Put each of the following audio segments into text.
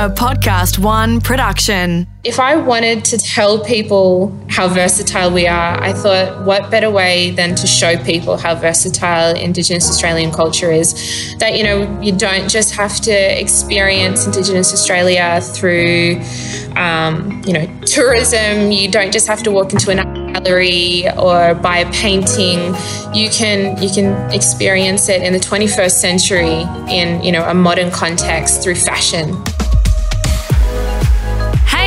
a Podcast One production. If I wanted to tell people how versatile we are, I thought, what better way than to show people how versatile Indigenous Australian culture is? That, you know, you don't just have to experience Indigenous Australia through, um, you know, tourism. You don't just have to walk into an gallery or buy a painting. You can you can experience it in the 21st century in, you know, a modern context through fashion.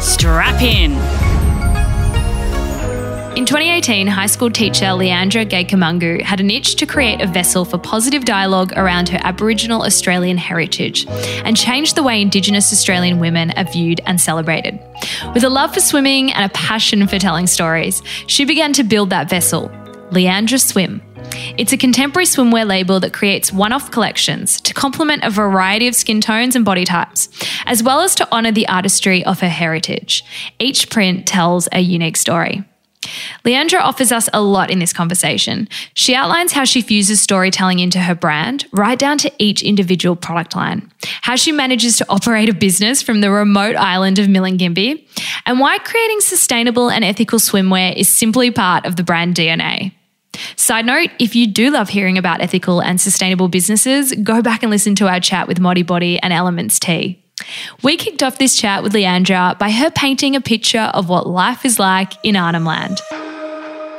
Strap in. In 2018, high school teacher Liandra Gaykamungu had an itch to create a vessel for positive dialogue around her Aboriginal Australian heritage and change the way Indigenous Australian women are viewed and celebrated. With a love for swimming and a passion for telling stories, she began to build that vessel, Liandra Swim. It's a contemporary swimwear label that creates one off collections to complement a variety of skin tones and body types, as well as to honour the artistry of her heritage. Each print tells a unique story. Liandra offers us a lot in this conversation. She outlines how she fuses storytelling into her brand, right down to each individual product line, how she manages to operate a business from the remote island of Milingimbi, and why creating sustainable and ethical swimwear is simply part of the brand DNA. Side note, if you do love hearing about ethical and sustainable businesses, go back and listen to our chat with Modibodi and Elements Tea. We kicked off this chat with Liandra by her painting a picture of what life is like in Arnhem Land.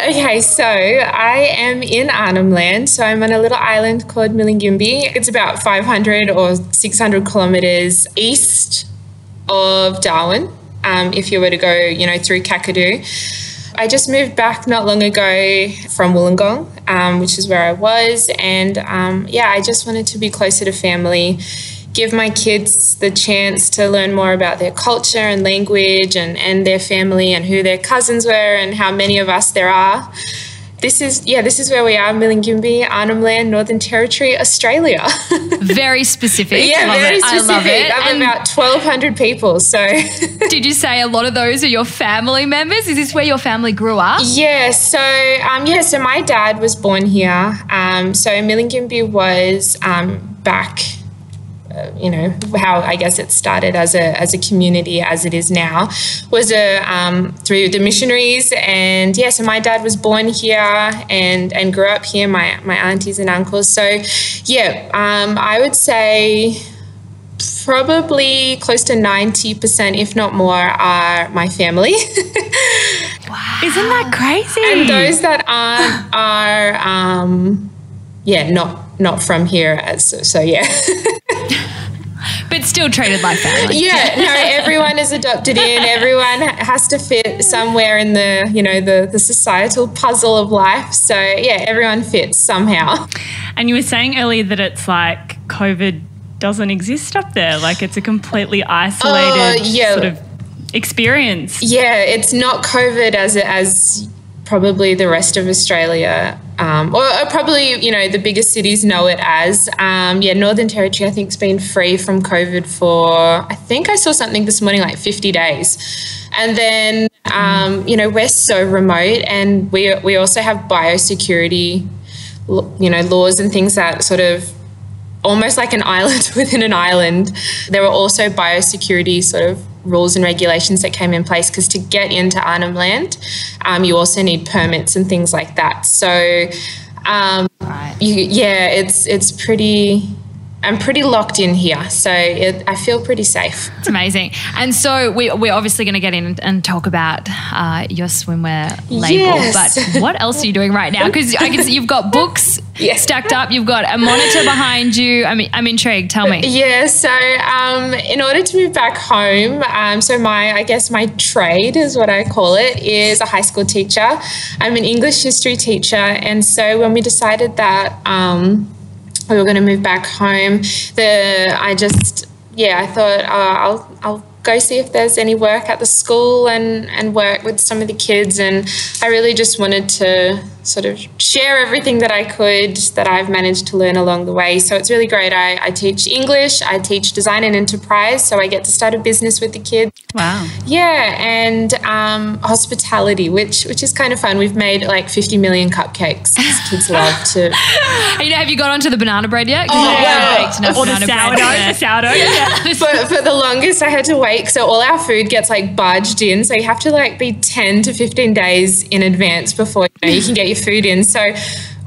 Okay, so I am in Arnhem Land. So I'm on a little island called Milingimbi. It's about 500 or 600 kilometers east of Darwin. Um, if you were to go, you know, through Kakadu. I just moved back not long ago from Wollongong, um, which is where I was. And um, yeah, I just wanted to be closer to family, give my kids the chance to learn more about their culture and language and, and their family and who their cousins were and how many of us there are this is yeah this is where we are Milingimbi Arnhem Land Northern Territory Australia. Very specific. Yeah love very it. specific I love it. I'm And about 1200 people so. did you say a lot of those are your family members? Is this where your family grew up? Yeah so um, yeah so my dad was born here. Um, so Milingimbi was um, back you know how I guess it started as a as a community as it is now was a um, through the missionaries. And yeah so my dad was born here and and grew up here. My my aunties and uncles. So yeah um, I would say probably close to 90% if not more are my family. Wow. isn't that crazy? And those that aren't are um, yeah not not from here. As so yeah still treated like family. Yeah, no, everyone is adopted in. Everyone has to fit somewhere in the, you know, the the societal puzzle of life. So yeah, everyone fits somehow. And you were saying earlier that it's like COVID doesn't exist up there. Like it's a completely isolated uh, yeah. sort of experience. Yeah, it's not COVID as as probably the rest of Australia, um, or, or, probably you know the biggest cities know it as. Um, yeah, Northern Territory I think's been free from COVID for I think I saw something this morning like 50 days, and then um, you know we're so remote, and we we also have biosecurity, you know laws and things that sort of almost like an island within an island. There were also biosecurity sort of rules and regulations that came in place because to get into Arnhem Land, um, you also need permits and things like that. So, um, right. you, yeah, it's it's pretty I'm pretty locked in here, so it, I feel pretty safe. It's amazing. And so we, we're obviously going to get in and talk about uh, your swimwear label. Yes. But what else are you doing right now? Because I can see you've got books yes. stacked up. You've got a monitor behind you. I mean, I'm intrigued. Tell me. Yeah. So um, in order to move back home, um, so my I guess my trade is what I call it is a high school teacher. I'm an English history teacher, and so when we decided that. Um, we were going to move back home. The I just yeah, I thought uh, I'll I'll go see if there's any work at the school and, and work with some of the kids. And I really just wanted to sort of share everything that I could that I've managed to learn along the way. So it's really great. I, I teach English, I teach design and enterprise, so I get to start a business with the kids. Wow. Yeah, and um, hospitality, which which is kind of fun. We've made like 50 million cupcakes. Kids love to. you know, have you got onto the banana bread yet? Oh, well, or the sourdough. The sourdough. Yeah. for, for the longest, I had to wait. So all our food gets like barged in. So you have to like be 10 to 15 days in advance before you, know, you can get your food in. So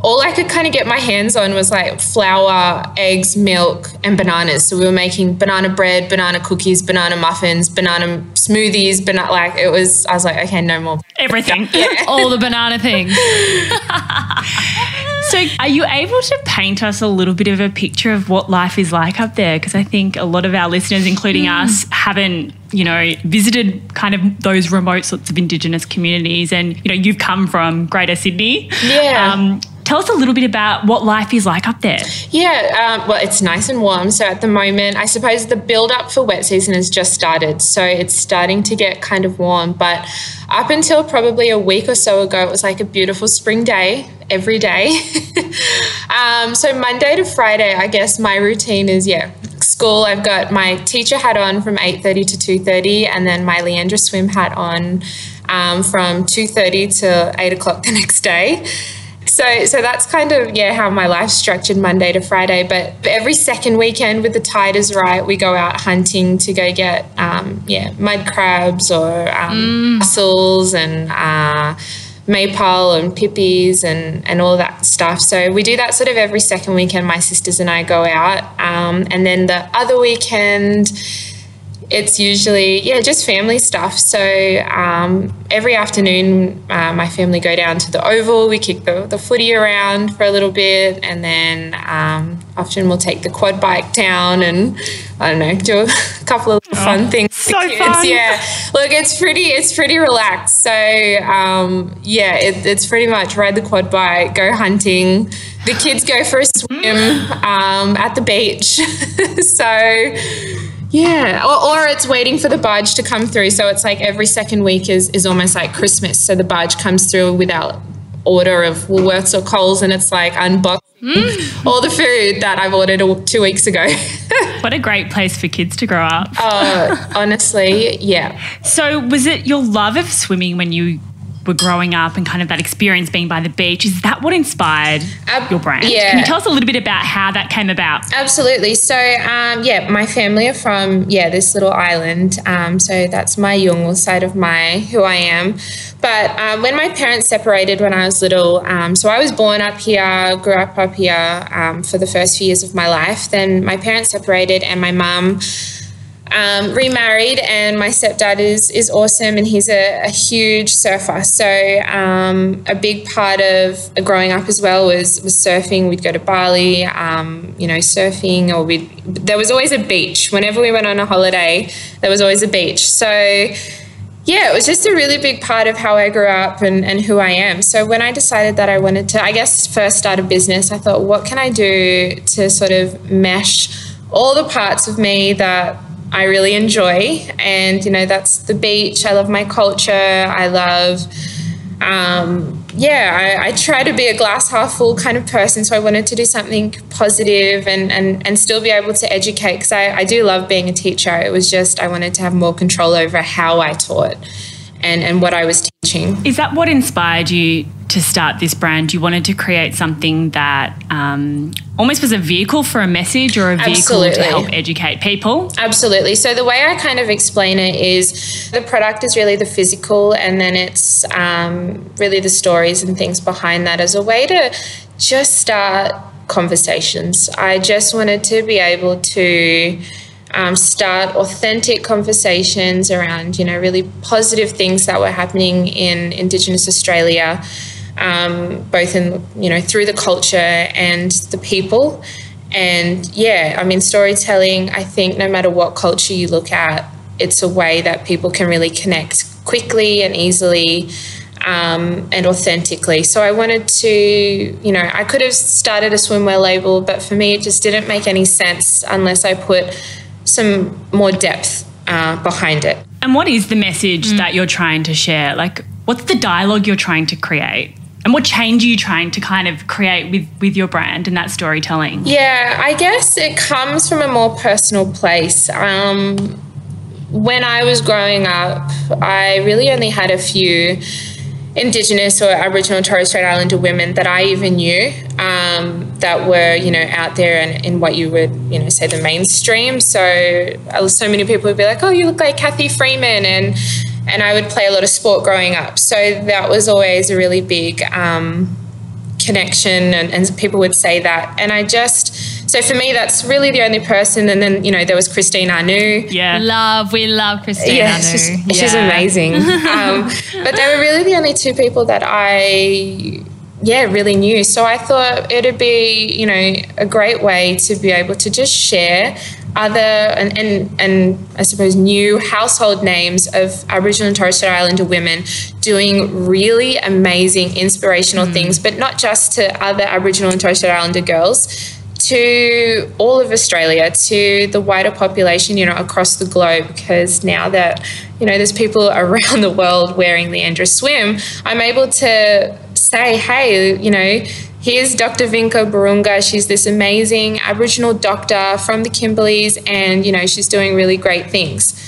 all I could kind of get my hands on was like flour, eggs, milk, and bananas. So we were making banana bread, banana cookies, banana muffins, banana smoothies, banana like it was. I was like, okay, no more. Everything, yeah. all the banana things. so, are you able to paint us a little bit of a picture of what life is like up there? Because I think a lot of our listeners, including mm. us, haven't you know, visited kind of those remote sorts of Indigenous communities, and you know, you've come from Greater Sydney. Yeah. Um, Tell us a little bit about what life is like up there. Yeah, um, well, it's nice and warm. So at the moment, I suppose the build up for wet season has just started. So it's starting to get kind of warm. But up until probably a week or so ago, it was like a beautiful spring day every day. um, so Monday to Friday, I guess my routine is yeah, school. I've got my teacher hat on from 8:30 to 2:30, and then my Liandra swim hat on um, from 2:30 to 8 o'clock the next day so so that's kind of yeah how my life's structured Monday to Friday. But every second weekend, with the tide is right, we go out hunting to go get um, yeah mud crabs or um, mm. mussels and. Uh, maypal and pippies and, and all that stuff. So we do that sort of every second weekend. My sisters and I go out. Um, and then the other weekend, it's usually yeah just family stuff. So um, every afternoon uh, my family go down to the oval. We kick the, the footy around for a little bit and then um, often we'll take the quad bike down and i don't know do a couple of fun oh, things so fun. yeah. Look it's pretty it's pretty relaxed. So um, yeah it, it's pretty much ride the quad bike go hunting. The kids go for a swim um, at the beach. So yeah, or, or it's waiting for the barge to come through. So it's like every second week is, is almost like Christmas. So the barge comes through without order of Woolworths or Coles, and it's like unboxing mm. all the food that I've ordered two weeks ago. what a great place for kids to grow up. Oh, honestly, yeah. So was it your love of swimming when you were growing up and kind of that experience being by the beach. Is that what inspired uh, your brand? Yeah. Can you tell us a little bit about how that came about? Absolutely. So, um, yeah, my family are from, yeah, this little island. Um, so that's my Yolngu side of my, who I am. But um, when my parents separated when I was little, um, so I was born up here, grew up up here um, for the first few years of my life. Then my parents separated and my mum um, remarried, and my stepdad is is awesome, and he's a, a huge surfer. So um, a big part of growing up as well was was surfing. We'd go to Bali, um, you know, surfing, or we there was always a beach. Whenever we went on a holiday, there was always a beach. So yeah, it was just a really big part of how I grew up and, and who I am. So when I decided that I wanted to, I guess, first start a business, I thought, what can I do to sort of mesh all the parts of me that I really enjoy. And, you know, that's the beach. I love my culture. I love, um, yeah, I, I, try to be a glass half full kind of person. So I wanted to do something positive and, and, and still be able to educate because I, I do love being a teacher. It was just, I wanted to have more control over how I taught and, and what I was teaching. Is that what inspired you to start this brand? You wanted to create something that um, almost was a vehicle for a message or a vehicle Absolutely. to help educate people? Absolutely. So, the way I kind of explain it is the product is really the physical, and then it's um, really the stories and things behind that as a way to just start conversations. I just wanted to be able to um, start authentic conversations around, you know, really positive things that were happening in Indigenous Australia, um, both in, you know, through the culture and the people. And yeah, I mean, storytelling, I think no matter what culture you look at, it's a way that people can really connect quickly and easily um, and authentically. So I wanted to, you know, I could have started a swimwear label, but for me, it just didn't make any sense unless I put some more depth uh, behind it. And what is the message mm. that you're trying to share? Like, what's the dialogue you're trying to create? And what change are you trying to kind of create with, with your brand and that storytelling? Yeah, I guess it comes from a more personal place. Um, when I was growing up, I really only had a few Indigenous or Aboriginal and Torres Strait Islander women that I even knew um, that were, you know, out there and in what you would, you know, say the mainstream. So, uh, so many people would be like, "Oh, you look like Cathy Freeman," and and I would play a lot of sport growing up. So that was always a really big um, connection, and, and people would say that. And I just, so for me, that's really the only person. And then, you know, there was Christine Anu. Yeah. Love, we love Christine yeah, Anu. She's, yeah. she's amazing. um, but they were really the only two people that I yeah, really new. So I thought it'd be, you know, a great way to be able to just share other and, and, and I suppose new household names of Aboriginal and Torres Strait Islander women doing really amazing, inspirational mm. things, but not just to other Aboriginal and Torres Strait Islander girls, to all of Australia, to the wider population, you know, across the globe. Because now that, you know, there's people around the world wearing Liandra Swim, I'm able to say, hey, you know, here's Dr. Vinka Barunga. She's this amazing Aboriginal doctor from the Kimberleys, and you know she's doing really great things.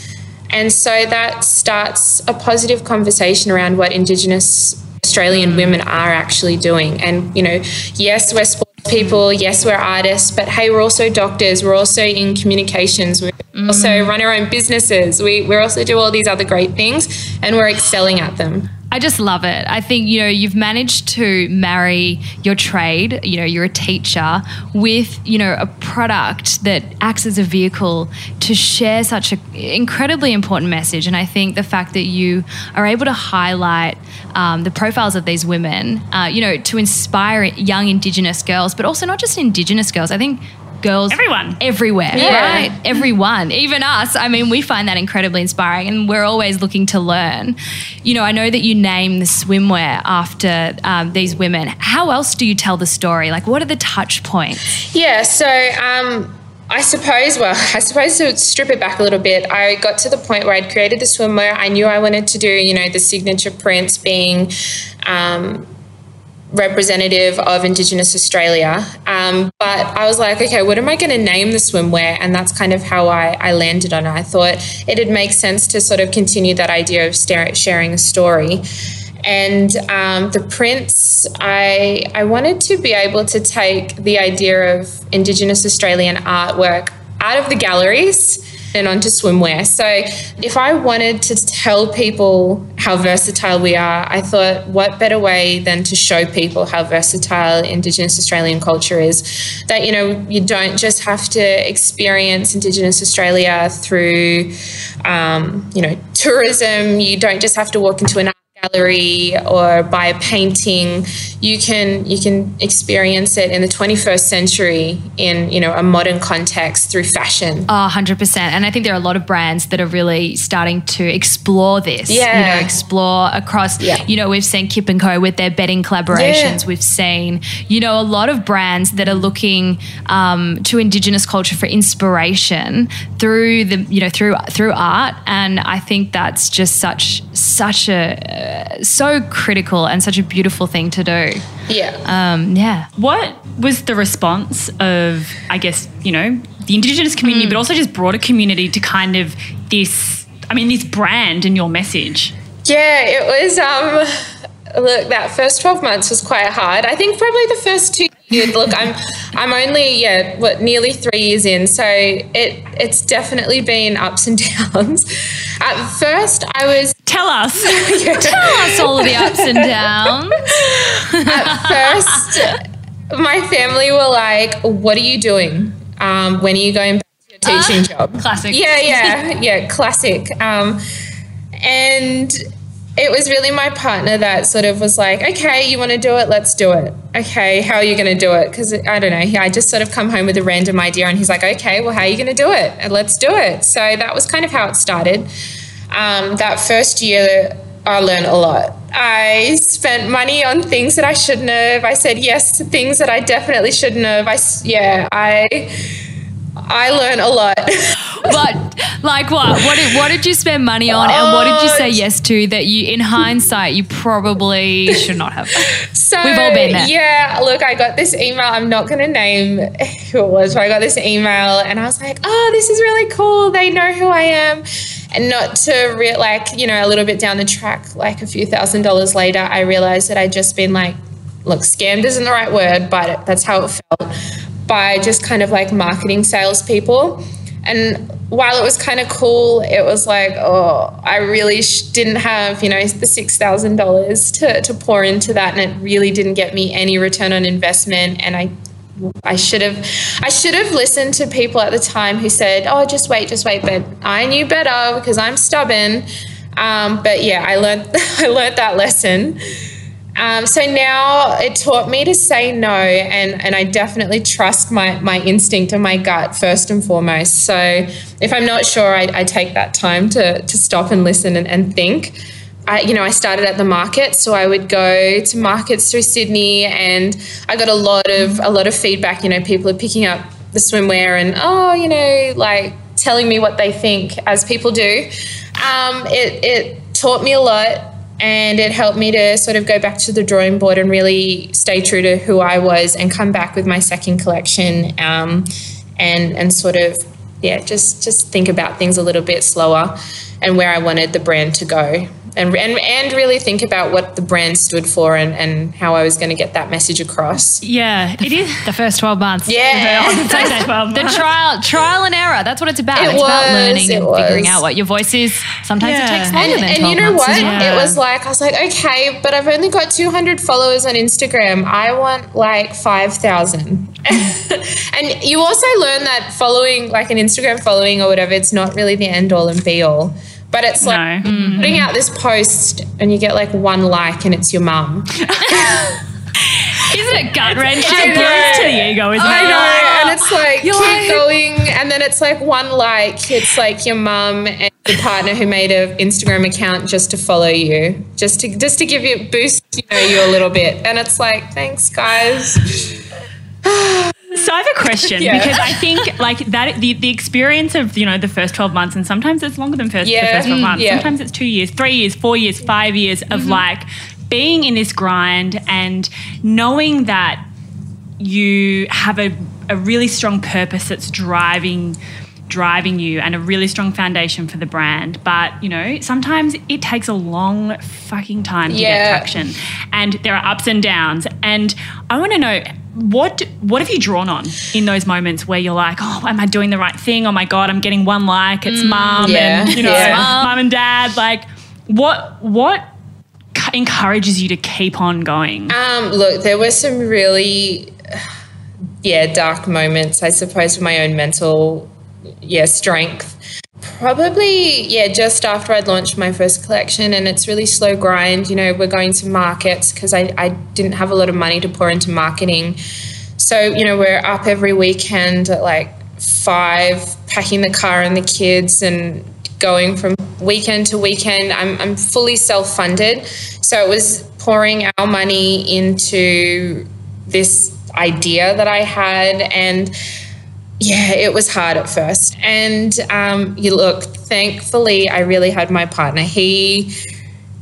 And so that starts a positive conversation around what Indigenous Australian women are actually doing. And you know, yes, we're people, yes, we're artists, but hey, we're also doctors. We're also in communications. We mm. also run our own businesses. We we also do all these other great things, and we're excelling at them. I just love it. I think, you know, you've managed to marry your trade, you know, you're a teacher, with, you know, a product that acts as a vehicle to share such an incredibly important message. And I think the fact that you are able to highlight um, the profiles of these women, uh, you know, to inspire young Indigenous girls, but also not just Indigenous girls. I think girls everyone. everywhere yeah. right? Everyone even us. I mean we find that incredibly inspiring and we're always looking to learn. You know i know that you name the swimwear after um, these women. How else do you tell the story? Like what are the touch points? Yeah so um, I suppose, well, I suppose to strip it back a little bit, I got to the point where I'd created the swimwear. I knew I wanted to do, you know, the signature prints being um, representative of Indigenous Australia. Um, but I was like, okay, what am I going to name the swimwear? And that's kind of how I, I landed on it. I thought it'd make sense to sort of continue that idea of sharing a story. And um, the prints, I, I wanted to be able to take the idea of Indigenous Australian artwork out of the galleries and onto swimwear. So if I wanted to tell people how versatile we are, I thought what better way than to show people how versatile Indigenous Australian culture is. That, you know, you don't just have to experience Indigenous Australia through, um, you know, tourism. You don't just have to walk into an gallery or buy a painting you can you can experience it in the 21st century in you know a modern context through fashion. Oh 100% and i think there are a lot of brands that are really starting to explore this yeah you know explore across yeah. you know we've seen kip and co with their bedding collaborations. Yeah. we've seen you know a lot of brands that are looking um, to indigenous culture for inspiration through the you know through through art. And i think that's just such such a so critical and such a beautiful thing to do. Yeah. Um, yeah. What was the response of, I guess, you know, the Indigenous community, mm. but also just broader community to kind of this, I mean, this brand and your message? Yeah, it was. Um, look, that first twelve months was quite hard. I think probably the first two years. Look, I'm, I'm only yeah, what nearly three years in, so it it's definitely been ups and downs. At first, I was tell us, yeah. tell us all of the ups and downs. At first, my family were like, "What are you doing? Um, when are you going back to your teaching uh, job?" Classic. Yeah, yeah, yeah, classic. Um, and it was really my partner that sort of was like, okay, you want to do it? Let's do it. Okay, how are you going to do it? Because I don't know. I just sort of come home with a random idea, and he's like, okay, well, how are you going to do it? And let's do it. So that was kind of how it started. Um, that first year, I learned a lot. I spent money on things that I shouldn't have. I said yes to things that I definitely shouldn't have. I yeah, I I learn a lot. but Like what? What did, what did you spend money on, and what did you say oh. yes to that you, in hindsight, you probably should not have? So We've all been there. Yeah, look, I got this email. I'm not going to name who it was, but I got this email, and I was like, "Oh, this is really cool. They know who I am." And not to re- like, you know, a little bit down the track, like a few thousand dollars later, I realized that I'd just been like, look, scammed isn't the right word, but that's how it felt by just kind of like marketing salespeople. And while it was kind of cool, it was like, oh, I really sh- didn't have, you know, the six thousand dollars to to pour into that, and it really didn't get me any return on investment. And I, I should have, I should have listened to people at the time who said, oh, just wait, just wait. But I knew better because I'm stubborn. Um, but yeah, I learned, I learned that lesson. Um, so now it taught me to say no, and, and I definitely trust my, my instinct and my gut first and foremost. So if I'm not sure, I, I take that time to, to stop and listen and, and think. I, you know, I started at the market, so I would go to markets through Sydney, and I got a lot of a lot of feedback. You know, people are picking up the swimwear and oh, you know, like telling me what they think, as people do. Um, it it taught me a lot and it helped me to sort of go back to the drawing board and really stay true to who I was and come back with my second collection um, and and sort of yeah just just think about things a little bit slower and where I wanted the brand to go and and, and really think about what the brand stood for and, and how I was going to get that message across. Yeah, it is. The first twelve months. Yeah. the trial trial and error. That's what it's about. It it's about was, learning it and figuring out what your voice is. Sometimes Yeah. it takes longer and, than and 12 you know months what? as well. It was like I was like, okay, but I've only got 200 followers on Instagram. I want like 5,000. and you also learn that following, like an Instagram following or whatever, it's not really the end all and be all. But it's like No. Mm-hmm. putting out this post and you get like one like and it's your mum. Isn't it gut wrenching? I know. Blows to the ego, isn't I it? know, and it's like keep You're like- going, and then it's like one like it's like your mum and your partner who made an Instagram account just to follow you, just to just to give you boost, you know, you a little bit, and it's like thanks guys. So I have a question Yeah. because I think like that the, the experience of you know the first twelve months and sometimes it's longer than first the Yeah. first twelve Mm, months. yeah. Sometimes it's two years, three years, four years, five years of like being in this grind and knowing that you have a, a really strong purpose that's driving driving you and a really strong foundation for the brand but you know sometimes it takes a long fucking time to get traction and there are ups and downs and i want to know what what have you drawn on in those moments where you're like oh am i doing the right thing oh my god i'm getting one like it's mum yeah, and you know yeah. mum and dad like what what encourages you to keep on going Um, look, there were some really, yeah, dark moments, I suppose, with my own mental, yeah, strength. Probably, yeah, just after I'd launched my first collection, and it's really slow grind. You know, we're going to markets because I, I didn't have a lot of money to pour into marketing. So, you know, we're up every weekend at like five, packing the car and the kids and going from weekend to weekend. I'm, I'm fully self funded. So it was pouring our money into this idea that I had. And yeah, it was hard at first. And um, you look, thankfully, I really had my partner. He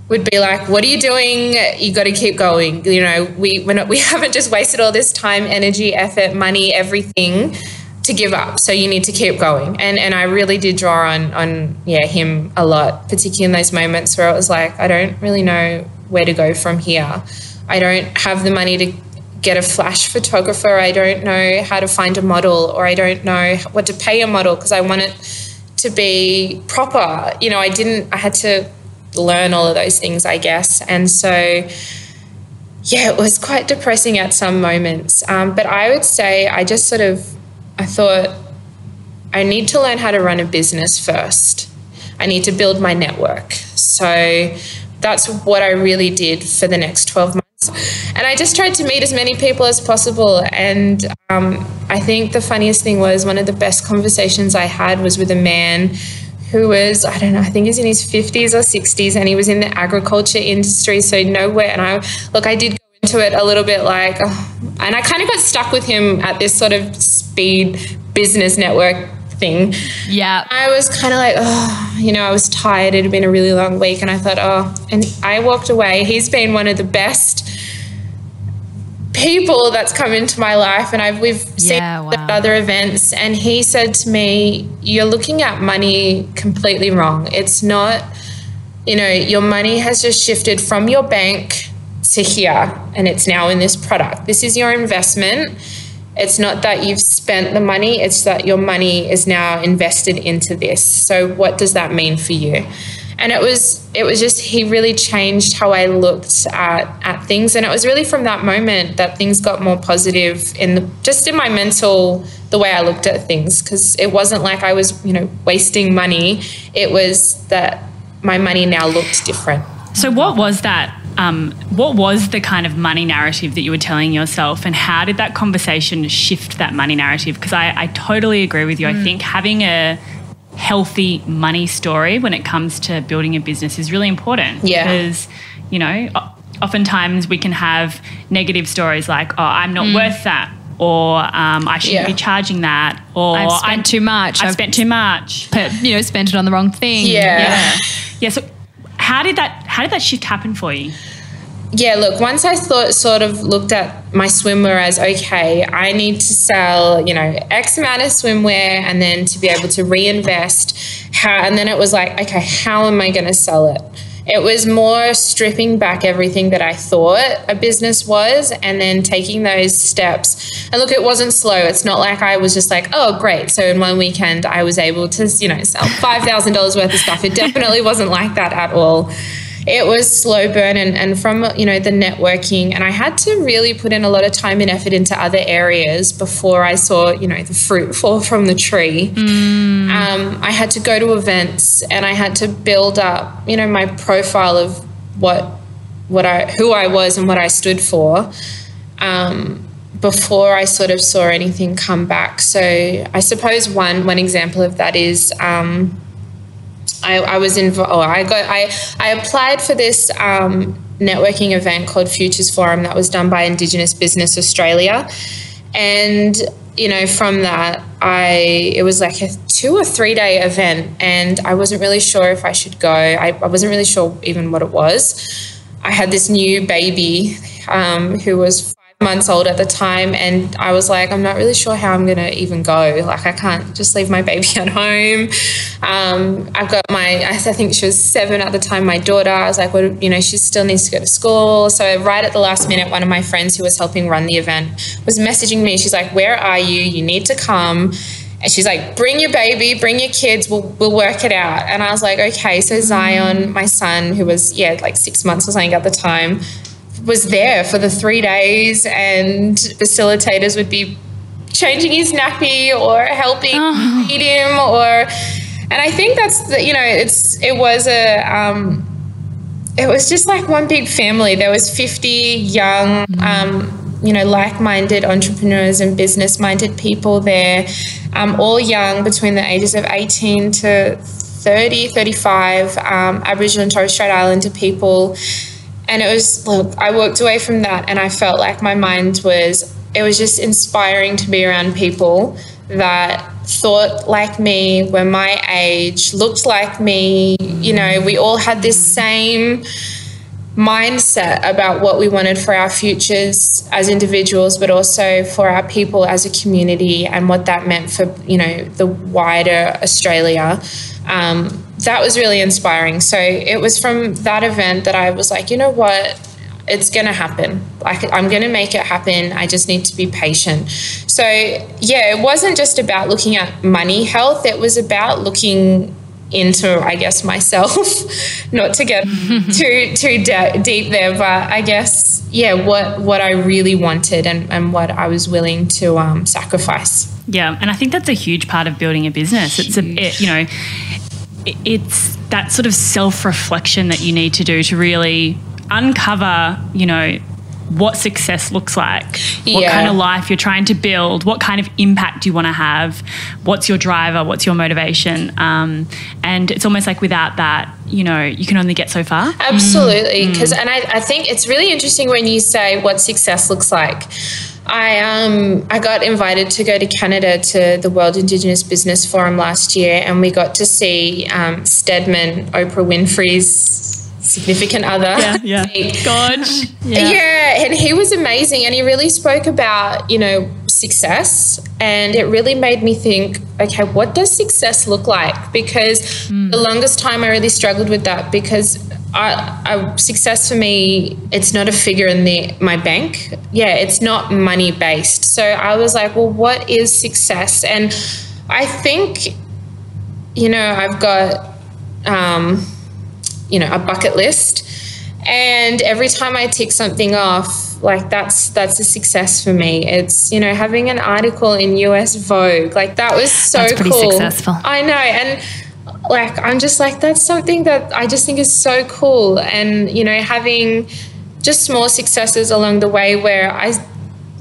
would be like, "What are you doing? You got to keep going. You know, we we're not, we haven't just wasted all this time, energy, effort, money, everything." to give up so you need to keep going and and I really did draw on on yeah him a lot particularly in those moments where it was like I don't really know where to go from here I don't have the money to get a flash photographer I don't know how to find a model or I don't know what to pay a model because I want it to be proper you know I didn't I had to learn all of those things I guess and so yeah, it was quite depressing at some moments. Um, but I would say I just sort of, I thought, I need to learn how to run a business first. I need to build my network. So that's what I really did for the next 12 months. And I just tried to meet as many people as possible. And um, I think the funniest thing was one of the best conversations I had was with a man who was, I don't know, I think he's in his 50s or 60s, and he was in the agriculture industry. So nowhere. And I, look, I did go into it a little bit like, oh, and I kind of got stuck with him at this sort of speed business network thing. Yeah. I was kind of like, oh, you know, I was tired. It had been a really long week. And I thought, oh, and I walked away. He's been one of the best people that's come into my life. And I've, we've seen Yeah, wow. other events. And he said to me, you're looking at money completely wrong. It's not, you know, your money has just shifted from your bank to here and it's now in this product. This is your investment. It's not that you've spent the money, it's that your money is now invested into this. So what does that mean for you? And it was it was just he really changed how I looked at at things and it was really from that moment that things got more positive in the just in my mental the way I looked at things because it wasn't like I was, you know, wasting money. It was that my money now looked different. So, what was that? Um, what was the kind of money narrative that you were telling yourself, and how did that conversation shift that money narrative? Because I, I totally agree with you. I think having a healthy money story when it comes to building a business is really important. Yeah. Because, you know, oftentimes we can have negative stories like, oh, I'm not worth that. Or um, I shouldn't Yeah. be charging that. Or I've spent I'm- too much. I've I've- spent too much. But, you know, spent it on the wrong thing. Yeah. Yeah. Yeah. So how did that how did that shift happen for you? yeah, look, once I thought sort of looked at my swimwear as okay, I need to sell, you know, X amount of swimwear and then to be able to reinvest how and then it was like, okay, how am I gonna sell it? It was more stripping back everything that I thought a business was and then taking those steps. And look, it wasn't slow. It's not like I was just like, oh, great. So in one weekend, I was able to, you know, sell $5,000 worth of stuff. It definitely wasn't like that at all it was slow burn and, and from you know the networking. And i had to really put in a lot of time and effort into other areas before i saw you know the fruit fall from the tree. Um, i had to go to events and i had to build up you know my profile of what what i who i was and what i stood for um, before I sort of saw anything come back. So I suppose one one example of that is um, I, I was involved. Oh, I got I I applied for this um, networking event called Futures Forum that was done by Indigenous Business Australia, and you know from that I it was like a two or three day event, and I wasn't really sure if I should go. I, I wasn't really sure even what it was. I had this new baby um, who was months old at the time, and I was like, I'm not really sure how I'm gonna even go. Like, I can't just leave my baby at home. Um, I've got my, I think she was seven at the time, my daughter. I was like, well, you know, she still needs to go to school. So, right at the last minute, one of my friends who was helping run the event was messaging me. She's like, Where are you? You need to come. And she's like, bring your baby, bring your kids, we'll, we'll work it out. And I was like, okay. So Zion, my son, who was, yeah, like six months or something at the time, was there for the three days, and facilitators would be changing his nappy or helping feed him, or, and I think that's the, you know, it's it was a, um, it was just like one big family. There was fifty young, um, you know, like-minded entrepreneurs and business-minded people there, um, all young, between the ages of eighteen to 30, 35, um, Aboriginal and Torres Strait Islander people and it was look i walked away from that and i felt like my mind was it was just inspiring to be around people that thought like me were my age looked like me. You know we all had this same mindset about what we wanted for our futures as individuals but also for our people as a community and what that meant for you know the wider australia. Um, that was really inspiring. So it was from that event that i was like you know what? It's going to happen. Like i'm going to make it happen. I just need to be patient. So yeah it wasn't just about looking at money health. It was about looking into i guess myself. Not to get too too de- deep there but i guess yeah what what i really wanted and, and what i was willing to um, sacrifice. Yeah, and I think that's a huge part of building a business. It's a, it, you know, it's that sort of self reflection that you need to do to really uncover, you know, what success looks like, what kind of life you're trying to build, what kind of impact you want to have, what's your driver, what's your motivation, um, and it's almost like without that, you know, you can only get so far. Absolutely. Because, and I, I think it's really interesting when you say what success looks like. I um I got invited to go to Canada to the World Indigenous Business Forum last year, and we got to see um, Stedman, Oprah Winfrey's significant other. Yeah, yeah. God. Yeah. yeah, and he was amazing, and he really spoke about you know success, and it really made me think, okay, what does success look like? Because mm. the longest time I really struggled with that because I, I, success for me, it's not a figure in the my bank. Yeah, it's not money based. So I was like, well, what is success? And I think, you know, I've got, um, you know, a bucket list, and every time I tick something off, like that's that's a success for me. It's you know having an article in US Vogue, like that was so that's pretty cool. Successful. I know, and like I'm just like that's something that I just think is so cool and you know having just small successes along the way where I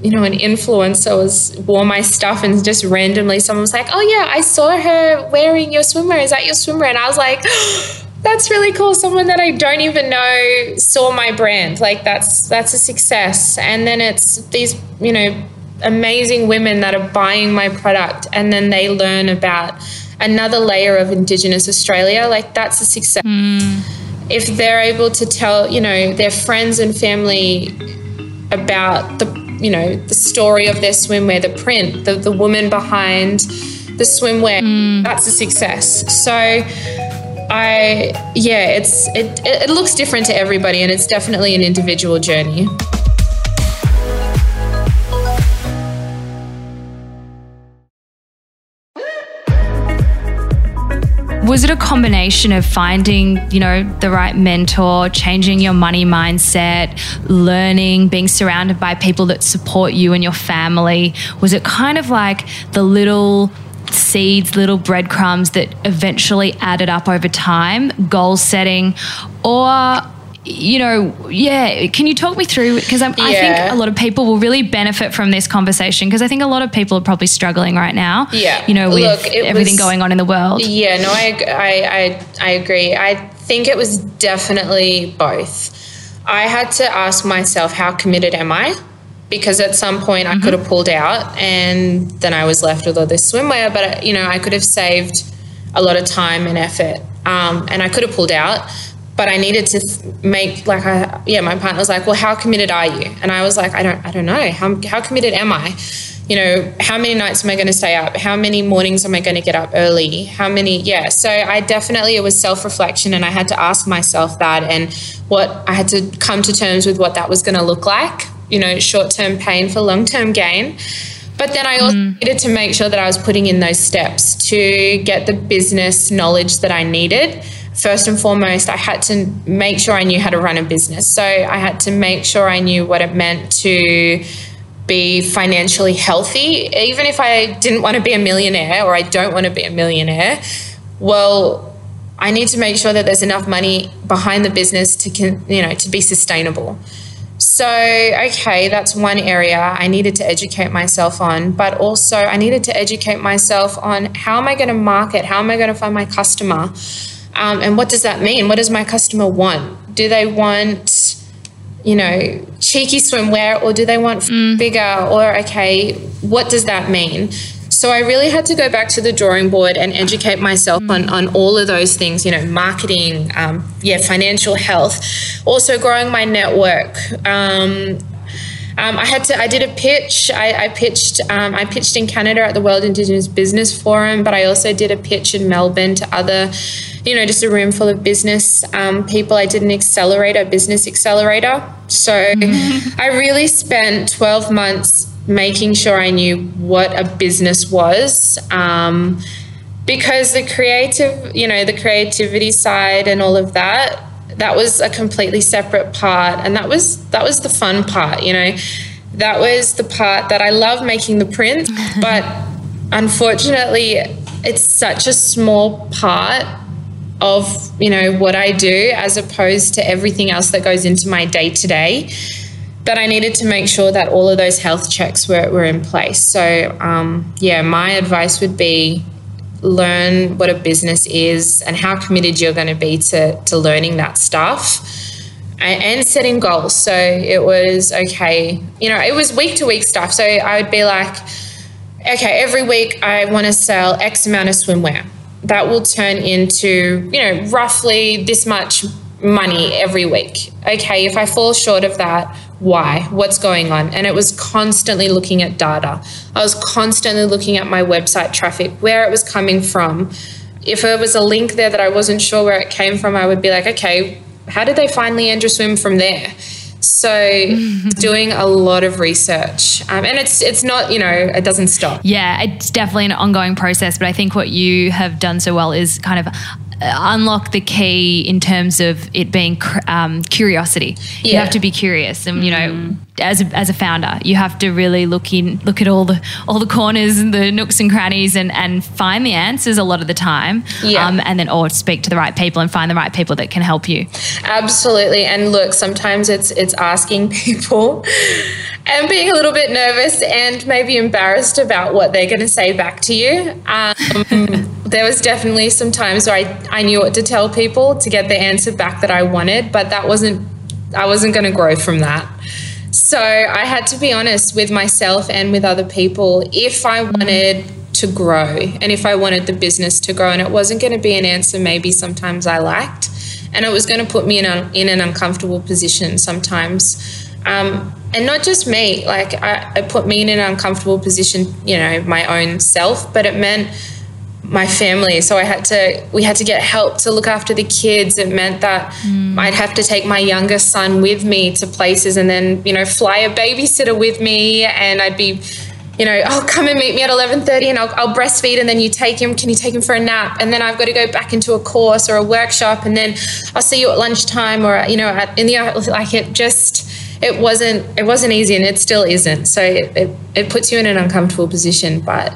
you know an influencer was wore my stuff and just randomly someone was like oh yeah I saw her wearing your swimmer. is that your swimmer? and I was like that's really cool someone that I don't even know saw my brand like that's that's a success and then it's these you know amazing women that are buying my product and then they learn about another layer of Indigenous Australia, like that's a success. Mm. If they're able to tell, you know, their friends and family about the, you know, the story of their swimwear, the print, the, the woman behind the swimwear, mm. that's a success. So I, yeah, it's, it, it looks different to everybody and it's definitely an individual journey. Was it a combination of finding, you know, the right mentor, changing your money mindset, learning, being surrounded by people that support you and your family? Was it kind of like the little seeds, little breadcrumbs that eventually added up over time, goal setting, or you know, yeah. Can you talk me through? Because yeah. I think a lot of people will really benefit from this conversation because I think a lot of people are probably struggling right now. Yeah. You know, with Look, everything was, going on in the world. Yeah, no, I, I, I, I agree. I think it was definitely both. I had to ask myself, how committed am I? Because at some point I mm-hmm. could have pulled out and then I was left with all this swimwear, but, you know, I could have saved a lot of time and effort um, and I could have pulled out but I needed to make like I yeah my partner was like well how committed are you? And I was like I don't I don't know. How, how committed am I? You know how many nights am I going to stay up? How many mornings am I going to get up early? How many yeah so I definitely it was self-reflection and I had to ask myself that and what I had to come to terms with what that was going to look like you know short-term pain for long-term gain. But then I also mm. needed to make sure that I was putting in those steps to get the business knowledge that I needed first and foremost, I had to make sure I knew how to run a business. So I had to make sure I knew what it meant to be financially healthy. Even if I didn't want to be a millionaire or I don't want to be a millionaire, well, I need to make sure that there's enough money behind the business to you know to be sustainable. So, okay, that's one area I needed to educate myself on, but also I needed to educate myself on how am I going to market? How am I going to find my customer? Um, and what does that mean? What does my customer want? Do they want, you know, cheeky swimwear or do they want mm. bigger? Or, okay, what does that mean? So I really had to go back to the drawing board and educate myself mm. on, on all of those things, you know, marketing, um, yeah, financial health, also growing my network. Um, um, I had to. I did a pitch. I, I pitched. Um, I pitched in Canada at the World Indigenous Business Forum, but I also did a pitch in Melbourne to other you know, just a room full of business um, people. I did an accelerator, business accelerator. So mm-hmm. I really spent 12 months making sure I knew what a business was. Um, because the creative, you know, the creativity side and all of that, that was a completely separate part. And that was that was the fun part, you know. That was the part that I love making the prints but unfortunately it's such a small part of you know what I do as opposed to everything else that goes into my day to day that I needed to make sure that all of those health checks were, were in place. So um, yeah, my advice would be learn what a business is and how committed you're going to be to, to learning that stuff. and setting goals. So it was okay, you know, it was week to week stuff. So I would be like, okay, every week I want to sell X amount of swimwear. That will turn into, you know, roughly this much money every week. Okay, if I fall short of that, why? What's going on? And it was constantly looking at data. I was constantly looking at my website traffic, where it was coming from. If there was a link there that I wasn't sure where it came from, I would be like, okay, how did they find Liandra Swim from there? So doing a lot of research, um, and it's it's not you know it doesn't stop. Yeah, it's definitely an ongoing process. But I think what you have done so well is kind of unlock the key in terms of it being um, curiosity. Yeah. You have to be curious, and you know, mm. as a, as a founder, you have to really look in, look at all the all the corners and the nooks and crannies, and and find the answers a lot of the time. Yeah. Um, and then or speak to the right people and find the right people that can help you. Absolutely. And look, sometimes it's it's asking people and being a little bit nervous and maybe embarrassed about what they're going to say back to you. Um, there was definitely some times where I, I knew what to tell people to get the answer back that I wanted, but that wasn't I wasn't going to grow from that. So I had to be honest with myself and with other people if I wanted to grow and if I wanted the business to grow and it wasn't going to be an answer maybe sometimes I liked and it was going to put me in, a, in an uncomfortable position sometimes. Um, and not just me, like I, it put me in an uncomfortable position, you know, my own self, but it meant my family. So I had to, we had to get help to look after the kids. It meant that mm. I'd have to take my youngest son with me to places and then, you know, fly a babysitter with me. And I'd be, you know, oh, come and meet me at 11.30 and I'll, I'll breastfeed and then you take him, can you take him for a nap? And then I've got to go back into a course or a workshop and then I'll see you at lunchtime or, you know, at, in the, like it just, it wasn't, it wasn't easy and it still isn't. So it, it, it puts you in an uncomfortable position, but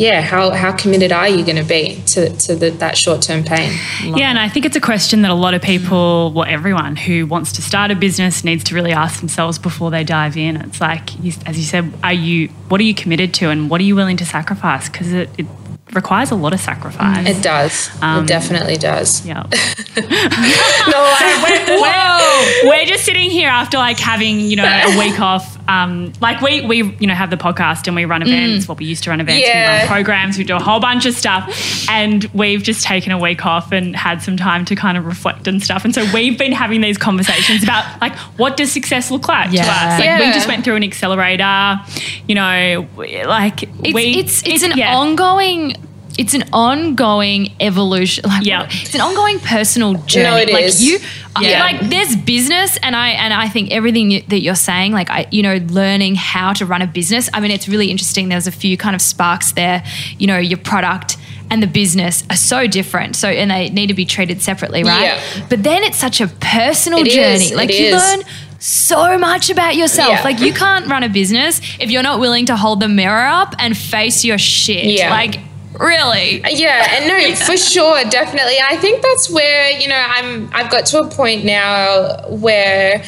yeah, how, how committed are you going to be to, to the, that short term pain? Yeah, and I think it's a question that a lot of people, well, everyone who wants to start a business needs to really ask themselves before they dive in. It's like, as you said, are you, what are you committed to and what are you willing to sacrifice? Because it, it requires a lot of sacrifice. It does. Um, it definitely does. Yeah. no, like, we're, we're, we're, just sitting here after like having you know a week off. Um, like we we you know have the podcast and we run events. Mm. Well, we used to run events. Yeah. We run programs. We do a whole bunch of stuff, and we've just taken a week off and had some time to kind of reflect and stuff. And so we've been having these conversations about like what does success look like yeah. to us. Like yeah. we just went through an accelerator. You know, like it's we, it's, it's, it's an yeah. ongoing it's an ongoing evolution. Like, yeah, it's an ongoing personal journey. No, it like is. you, yeah. like there's business, and I and I think everything that you're saying, like I, you know, learning how to run a business. I mean, it's really interesting. There's a few kind of sparks there. You know, your product and the business are so different. So and they need to be treated separately, right? Yeah. But then it's such a personal it journey. Is. Like it you is. learn so much about yourself. Yeah. Like you can't run a business if you're not willing to hold the mirror up and face your shit. Yeah. Like really yeah and no yeah. for sure definitely and i think that's where you know i'm i've got to a point now where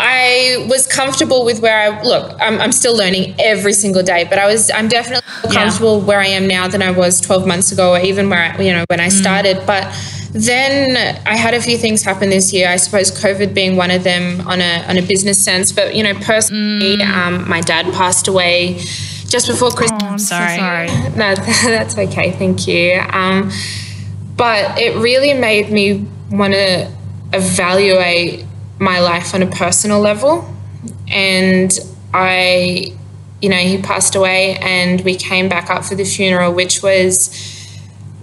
I was comfortable with where I look. I'm, I'm still learning every single day, but I was. I'm definitely more comfortable yeah. where I am now than I was 12 months ago, or even where I, you know when I mm. started. But then I had a few things happen this year. I suppose COVID being one of them on a on a business sense, but you know personally, mm. um, my dad passed away just before Christmas. Oh, I'm sorry. So sorry. No, that's okay. Thank you. Um, but it really made me want to evaluate my life on a personal level. And I, you know, he passed away and we came back up for the funeral, which was,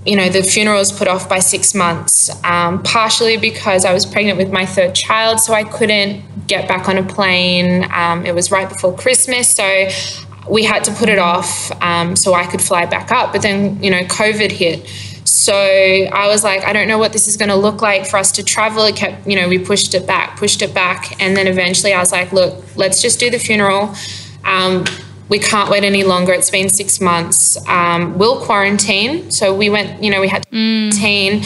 you know, the funeral was put off by six months, um, partially because I was pregnant with my third child, so I couldn't get back on a plane. Um, it was right before Christmas, so we had to put it off um, so I could fly back up. But then, you know, COVID hit. So I was like, I don't know what this is going to look like for us to travel. It kept, you know, we pushed it back, pushed it back. And then eventually I was like, look, let's just do the funeral. Um, we can't wait any longer. It's been six months. Um, we'll quarantine. So we went, you know, we had to mm. quarantine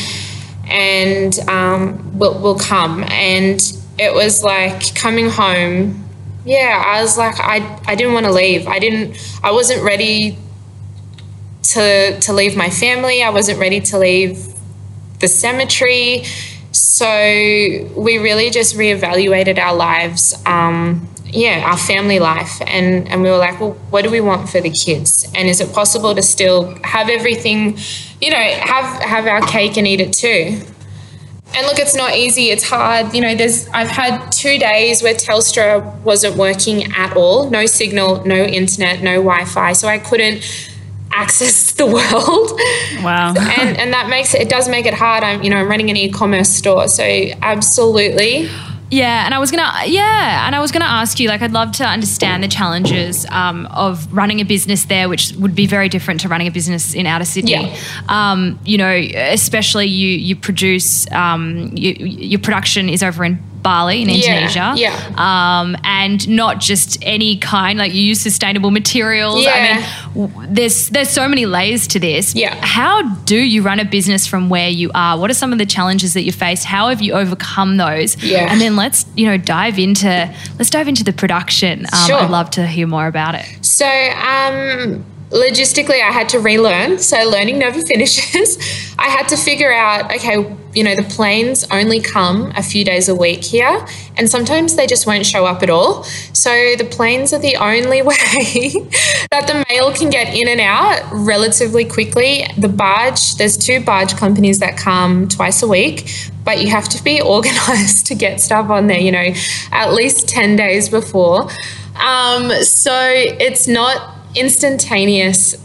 and um, we'll, we'll come. And it was like coming home yeah, I was like, I, I didn't want to leave. I didn't, I wasn't ready to, to leave my family. I wasn't ready to leave the cemetery. So we really just reevaluated our lives. Um, yeah, our family life, and and we were like, well, what do we want for the kids? And is it possible to still have everything, you know, have have our cake and eat it too? And look, it's not easy. It's hard. You know, there's I've had two days where Telstra wasn't working at all. No signal, no internet, no Wi-Fi. So I couldn't access the world. Wow. and and that makes it it does make it hard. I'm you know, I'm running an e-commerce store. So absolutely yeah, and I was gonna yeah, and I was gonna ask you like I'd love to understand the challenges um, of running a business there, which would be very different to running a business in outer Sydney. Yeah. Um, you know, especially you you produce um, you, your production is over in Bali in Indonesia. Yeah, Um, and not just any kind, like you use sustainable materials. Yeah. I mean, there's there's so many layers to this. Yeah. How do you run a business from where you are? What are some of the challenges that you face? How have you overcome those? Yeah. And then let's, you know, dive into let's dive into the production. Um, Sure. I'd love to hear more about it. So, um, logistically, I had to relearn. So, learning never finishes. I had to figure out okay, you know, the planes only come a few days a week here, and sometimes they just won't show up at all. So, the planes are the only way that the mail can get in and out relatively quickly. The barge, there's two barge companies that come twice a week. But you have to be organized to get stuff on there, you know, at least 10 days before. Um, so it's not instantaneous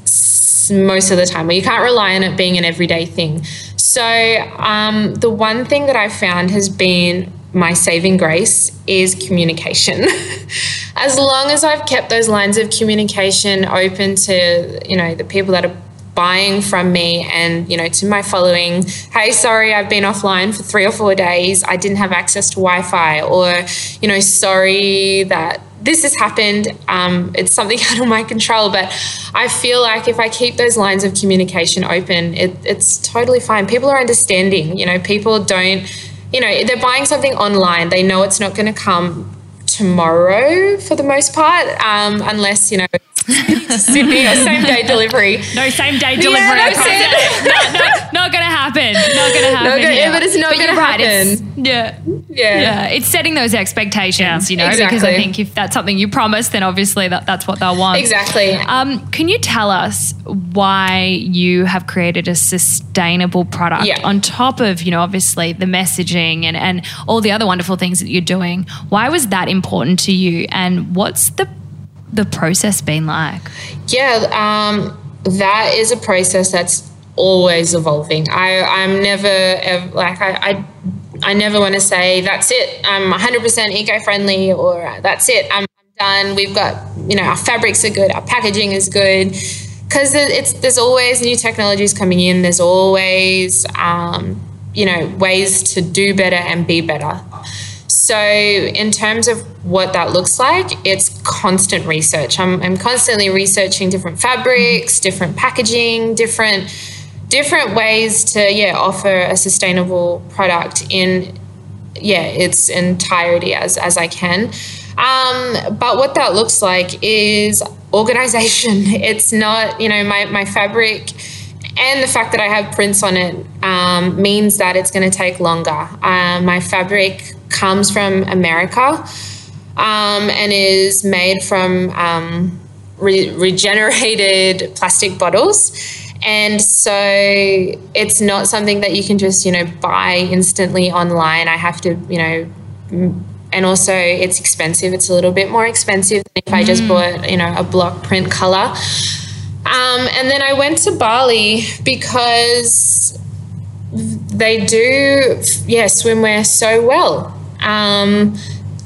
most of the time. Well, you can't rely on it being an everyday thing. So um, the one thing that I found has been my saving grace is communication. as long as I've kept those lines of communication open to you know the people that are buying from me and you know to my following hey sorry i've been offline for three or four days i didn't have access to wi-fi or you know sorry that this has happened um, it's something out of my control but i feel like if i keep those lines of communication open it, it's totally fine. People are understanding you know people don't you know they're buying something online they know it's not going to come tomorrow for the most part um, unless you know Sydney same day delivery No same day delivery. that's it. no, no, not gonna happen. Not gonna happen. gonna- here. but it's not gonna you're right, it's- happen. yeah, Yeah. yeah. It's setting those expectations, you know, because I think if that's something you promise, then obviously that, that's what they'll want. exactly Um, can you tell us why you have created a sustainable product Yeah. on top of, you know, obviously the messaging and, and all the other wonderful things that you're doing? Why was that important to you? And what's the the process been like? Yeah, um, that is a process that's always evolving. I, I'm never ever, like I, I, I never want to say that's it. I'm 100% eco-friendly or that's it. I'm done. We've got you know our fabrics are good, our packaging is good, because it's there's always new technologies coming in. There's always um, you know ways to do better and be better. So, in terms of what that looks like, it's constant research. I'm, I'm constantly researching different fabrics, different packaging, different different ways to yeah offer a sustainable product in yeah its entirety as as I can. Um, but what that looks like is organization. It's not you know my my fabric and the fact that I have prints on it um, means that it's going to take longer. Uh, my fabric comes from America um, and is made from um, re- regenerated plastic bottles. And so it's not something that you can just, you know, buy instantly online. I have to, you know, m- and also it's expensive. It's a little bit more expensive than if I just bought, you know, a block print color. Um, and then I went to Bali because they do, yeah, swimwear so well. Um,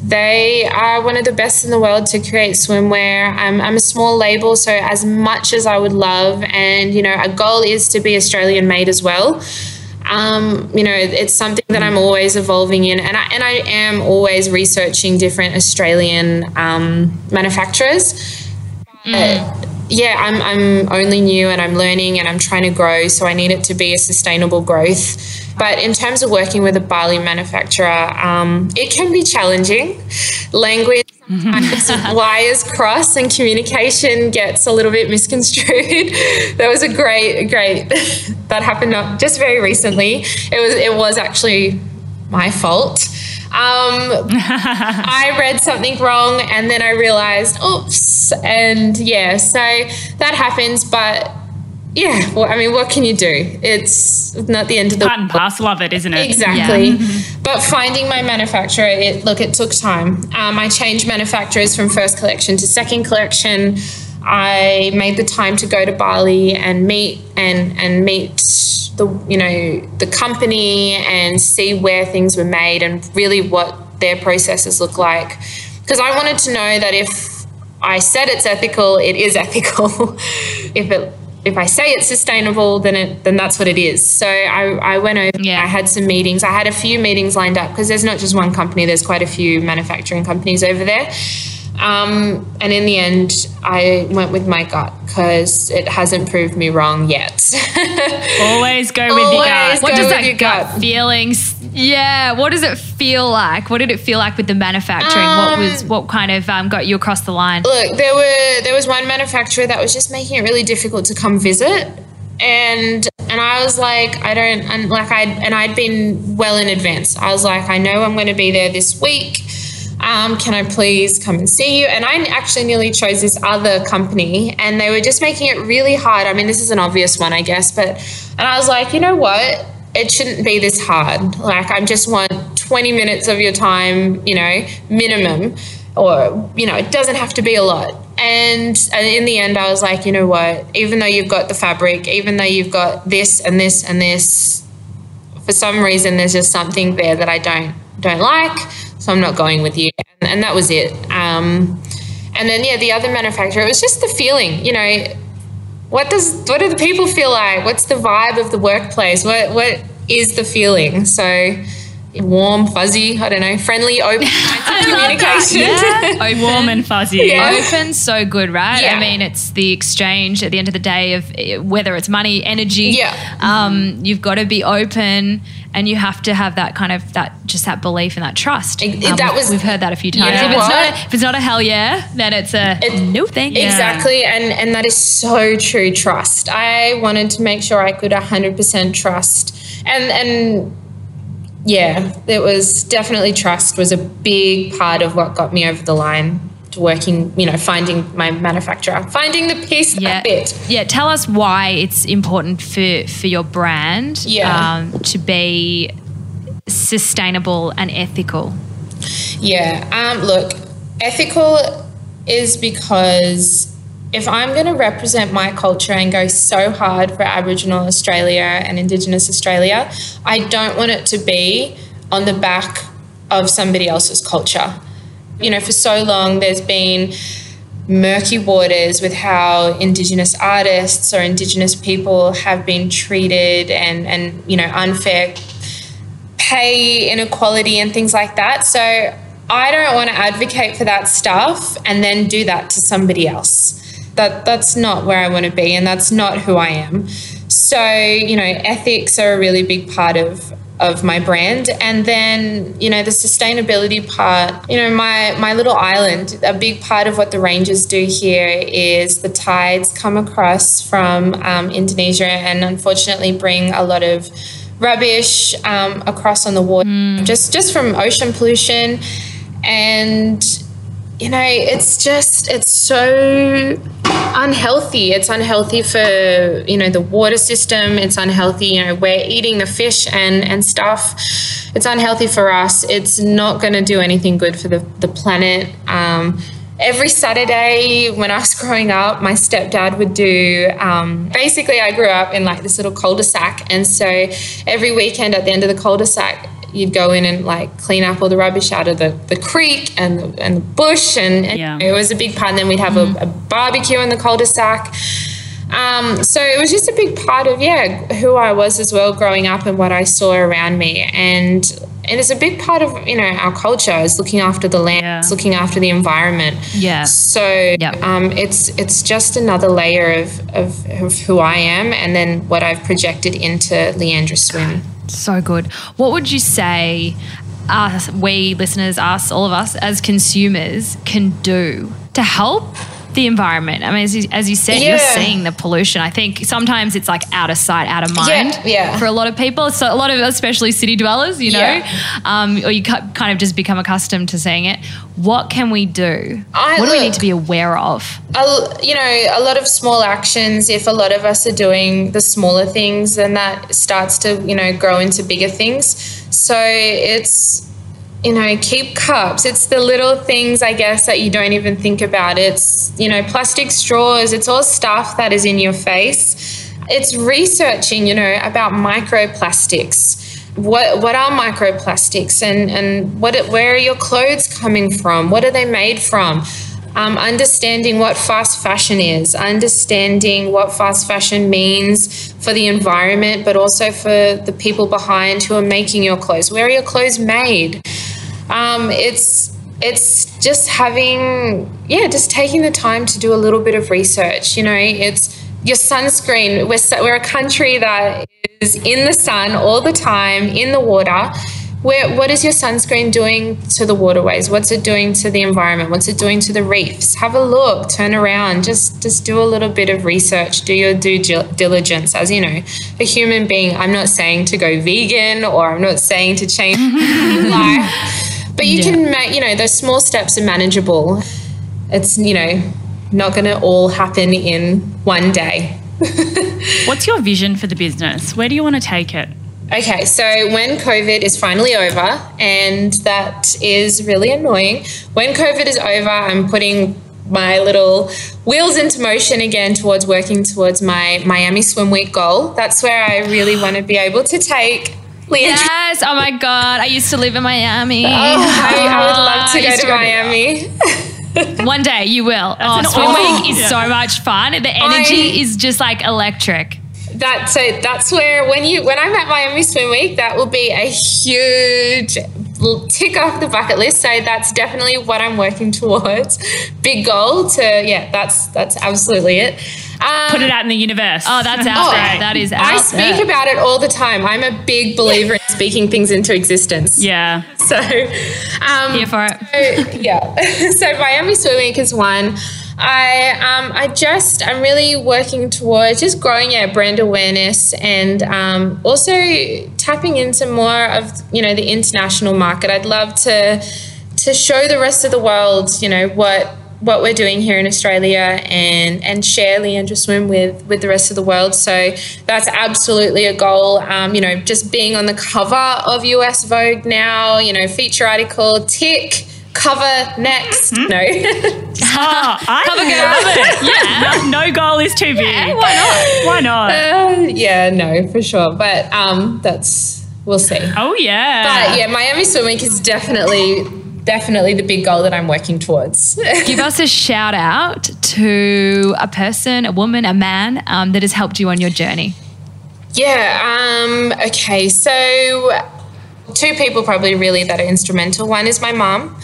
they are one of the best in the world to create swimwear. I'm, I'm a small label, so as much as I would love, and you know, a goal is to be Australian made as well. Um, you know, it's something that I'm always evolving in, and I and I am always researching different Australian um, manufacturers. But, yeah, I'm, I'm only new and I'm learning and I'm trying to grow, so I need it to be a sustainable growth. But in terms of working with a Bali manufacturer, um, it can be challenging. Language wires cross and communication gets a little bit misconstrued. that was a great, great that happened not just very recently. It was it was actually my fault. Um, I read something wrong and then I realized, oops. And yeah, so that happens. But yeah, well, I mean, what can you do? It's not the end of the part and parcel of it, isn't it? Exactly. Yeah. but finding my manufacturer, it look, it took time. Um, I changed manufacturers from first collection to second collection. I made the time to go to Bali and meet and and meet the you know the company and see where things were made and really what their processes look like because I wanted to know that if I said it's ethical, it is ethical. if it if I say it's sustainable, then it then that's what it is. So I, I went over. Yeah. I had some meetings. I had a few meetings lined up because there's not just one company. There's quite a few manufacturing companies over there. Um, and in the end, I went with my gut because it hasn't proved me wrong yet. Always go with Always your gut. What does that gut, gut feelings? Yeah, what does it feel like? What did it feel like with the manufacturing? Um, what was what kind of um, got you across the line? Look, there were there was one manufacturer that was just making it really difficult to come visit and and I was like, I don't, and like I and I'd been well in advance. I was like, I know I'm going to be there this week um, can I please come and see you? And I actually nearly chose this other company, and they were just making it really hard. I mean, this is an obvious one, I guess, but and I was like, you know what? It shouldn't be this hard. Like, I just want 20 minutes of your time, you know, minimum, or you know, it doesn't have to be a lot. And, and in the end, I was like, you know what? Even though you've got the fabric, even though you've got this and this and this, for some reason, there's just something there that I don't don't like so I'm not going with you. And, and that was it. Um, and then yeah, the other manufacturer, it was just the feeling, you know, what does what do the people feel like? What's the vibe of the workplace? What what is the feeling? So warm, fuzzy, I don't know, friendly, open communication. Yeah. warm and fuzzy. Yeah. Open, so good, right? Yeah. I mean, it's the exchange at the end of the day of eh, whether it's money, energy. Yeah. Um, you've got to be open and you have to have that kind of that just that belief and that trust. Um, that was we've heard that a few times. if, it's not a, if it's not a hell yeah, then it's a it, no thing. Exactly, yeah. and and that is so true. Trust. I wanted to make sure I could hundred percent trust, and and yeah, it was definitely trust was a big part of what got me over the line working, you know, finding my manufacturer, finding the piece yeah. fit. Yeah, tell us why it's important for for your brand yeah. Um, to be sustainable and ethical. Yeah, um, look, ethical is because if I'm going to represent my culture and go so hard for Aboriginal Australia and Indigenous Australia, I don't want it to be on the back of somebody else's culture. You know, for so long there's been murky waters with how Indigenous artists or Indigenous people have been treated and, and you know, unfair pay inequality and things like that. So I don't want to advocate for that stuff and then do that to somebody else that that's not where I want to be and that's not who I am. So, you know, ethics are a really big part of of my brand. And then you know the sustainability part you know my my little island a big part of what the rangers do here is the tides come across from um, indonesia and unfortunately bring a lot of rubbish um, across on the water. Mm. just just from ocean pollution. And you know, it's just, it's so unhealthy. It's unhealthy for, you know, the water system. It's unhealthy, you know, we're eating the fish and, and stuff. It's unhealthy for us. It's not going to do anything good for the, the planet. Um, every Saturday when I was growing up, my stepdad would do. Um, basically, I grew up in like this little cul-de-sac, and so every weekend at the end of the cul-de-sac, you'd go in and like clean up all the rubbish out of the, the creek and the, and the bush and, and yeah. it was a big part and then we'd have mm. a, a, barbecue in the cul-de-sac um, so it was just a big part of yeah who I was as well growing up and what I saw around me and and it's a big part of you know our culture is looking after the land, yeah. looking after the environment. Yeah. So yep. um, it's it's just another layer of, of, of who I am, and then what I've projected into Liandra Swim. So good. What would you say us, we listeners, us, all of us as consumers can do to help the environment. I mean, as you, as you said, Yeah. you're seeing the pollution. I think sometimes it's like out of sight, out of mind Yeah, yeah. for a lot of people. So a lot of, especially city dwellers, you know, um, or you kind of just become accustomed to seeing it. What can we do? I- what do we need to be aware of? a, you know, a lot of small actions, if a lot of us are doing the smaller things, then that starts to, you know, grow into bigger things. So it's, you know, keep cups. It's the little things, I guess, that you don't even think about. It's, you know, plastic straws. It's all stuff that is in your face. It's researching, you know, about microplastics. What, what are microplastics and, and what where are your clothes coming from? What are they made from? Um, understanding what fast fashion is, understanding what fast fashion means for the environment, but also for the people behind who are making your clothes. Where are your clothes made? Um, it's it's just having yeah, just taking the time to do a little bit of research. You know, it's your sunscreen. We're we're a country that is in the sun all the time, in the water where what is your sunscreen doing to the waterways? What's it doing to the environment? What's it doing to the reefs? Have a look turn around just just do a little bit of research do your due diligence. As you know a human being i'm not saying to go vegan or i'm not saying to change life but you can ma- you know those small steps are manageable. It's you know not going to all happen in one day. What's your vision for the business? Where do you want to take it? Okay, so when COVID is finally over, and that is really annoying, when COVID is over, I'm putting my little wheels into motion again towards working towards my Miami Swim Week goal. That's where I really want to be able to take Liandra. Yes. Oh my God. I used to live in Miami. Oh, I, I would love to go used to Miami. One day you will. Oh, an Swim Week is Yeah. so much fun. The energy I- is just like electric. That so that's where when you when I'm at Miami Swim Week, that will be a huge tick off the bucket list. So that's definitely what I'm working towards. Big goal to yeah, that's that's absolutely it. Um, Put it out in the universe. Oh, that's out Oh, there. That is out I speak there. about it all the time. I'm a big believer in speaking things into existence. yeah. So, um, Here for it. so, yeah. so Miami Swim Week is one. I um, I just I'm really working towards just growing our brand awareness and um, also tapping into more of you know the international market. I'd love to to show the rest of the world you know what what we're doing here in Australia and and share Liandra Swim with with the rest of the world. So that's absolutely a goal. Um, you know, just being on the cover of US Vogue now. You know, feature article tick. Cover next. No. Oh, I Cover girl. it. No, no goal is too big. Yeah, why not? Why not? Uh, yeah, no, for sure. But um, that's we'll see. oh yeah. But yeah, Miami Swim Week is definitely definitely the big goal that I'm working towards. Give us a shout out to a person, a woman, a man um, that has helped you on your journey. yeah. Um. Okay. So two people probably really that are instrumental. One is my mom.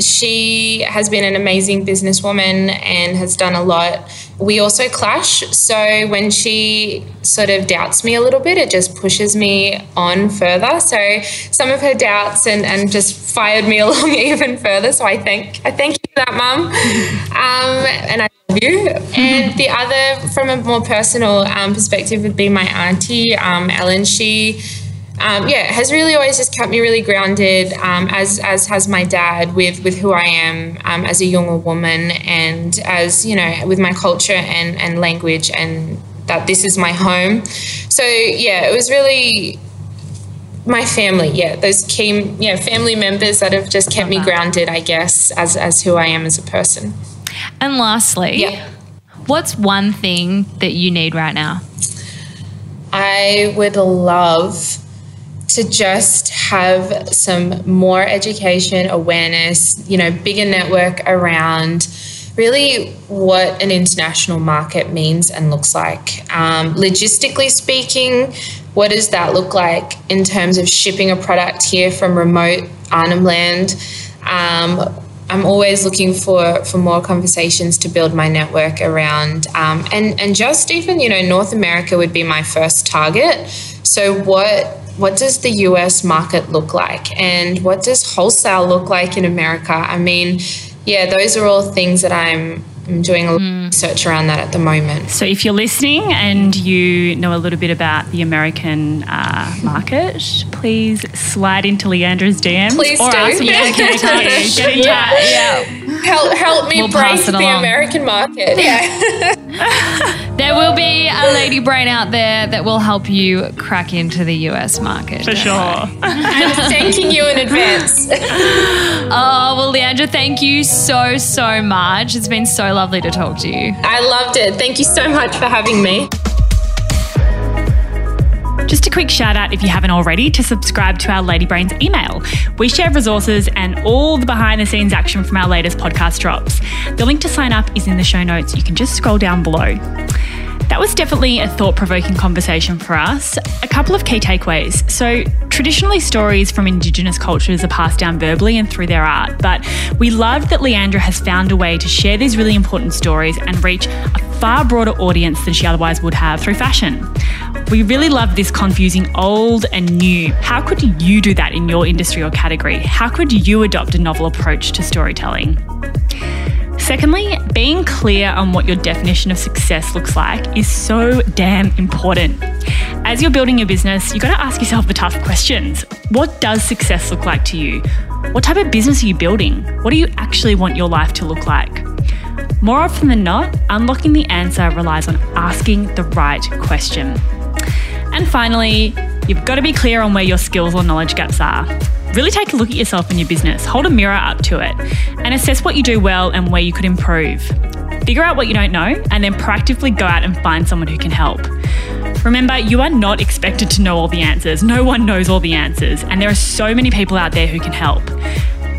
She has been an amazing businesswoman and has done a lot. We also clash. So when she sort of doubts me a little bit, it just pushes me on further. So some of her doubts and, and just fired me along even further. So I thank I thank you for that, mum. Um, and I love you. And the other, from a more personal um, perspective, would be my auntie, um, Ellen. She um, yeah, has really always just kept me really grounded, um, as as has my dad with with who I am um, as a younger woman, and as you know, with my culture and and language, and that this is my home. So yeah, it was really my family. Yeah, those key yeah family members that have just kept me grounded, I guess, as as who I am as a person. And lastly, Yeah. what's one thing that you need right now? I would love to just have some more education, awareness, you know, bigger network around really what an international market means and looks like. Um, logistically speaking, what does that look like in terms of shipping a product here from remote Arnhem Land? Um, I'm always looking for for more conversations to build my network around, um, and and just even you know North America would be my first target. So what what does the U.S. market look like, and what does wholesale look like in America? I mean, yeah, those are all things that I'm I'm doing a lot of research around that at the moment. So, if you're listening and you know a little bit about the American uh, market, please slide into Liandra's DMs. Please or do. Us. Yeah, get, get, get in touch. Yeah. Help, help me We'll break the. American market. Yeah. There will be a lady brain out there that will help you crack into the US market. For sure. I'm thanking you in advance. Oh, well, Liandra, thank you so, so much. It's been so lovely to talk to you. I loved it. Thank you so much for having me. Just a quick shout out if you haven't already to subscribe to our Lady Brains email. We share resources and all the behind the scenes action from our latest podcast drops. The link to sign up is in the show notes. You can just scroll down below. That was definitely a thought provoking conversation for us. A couple of key takeaways. So, traditionally, stories from Indigenous cultures are passed down verbally and through their art, but we love that Liandra has found a way to share these really important stories and reach a far broader audience than she otherwise would have through fashion. We really love this confusing old and new. How could you do that in your industry or category? How could you adopt a novel approach to storytelling? Secondly, being clear on what your definition of success looks like is so damn important. As you're building your business, you've got to ask yourself the tough questions. What does success look like to you? What type of business are you building? What do you actually want your life to look like? More often than not, unlocking the answer relies on asking the right question. And finally, you've got to be clear on where your skills or knowledge gaps are. Really take a look at yourself and your business, hold a mirror up to it, and assess what you do well and where you could improve. Figure out what you don't know, and then proactively go out and find someone who can help. Remember, you are not expected to know all the answers. No one knows all the answers, and there are so many people out there who can help.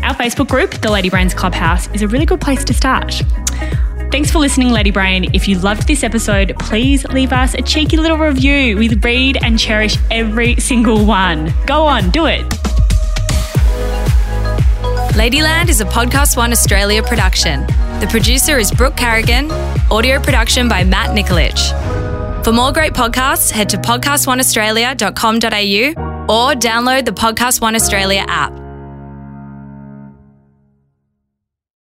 Our Facebook group, the Lady Brains Clubhouse, is a really good place to start. Thanks for listening, Lady Brain. If you loved this episode, please leave us a cheeky little review. We read and cherish every single one. Go on, do it. Ladyland is a Podcast One Australia production. The producer is Brooke Carrigan, audio production by Matt Nikolic. For more great podcasts, head to podcastoneaustralia.com.au or download the Podcast One Australia app.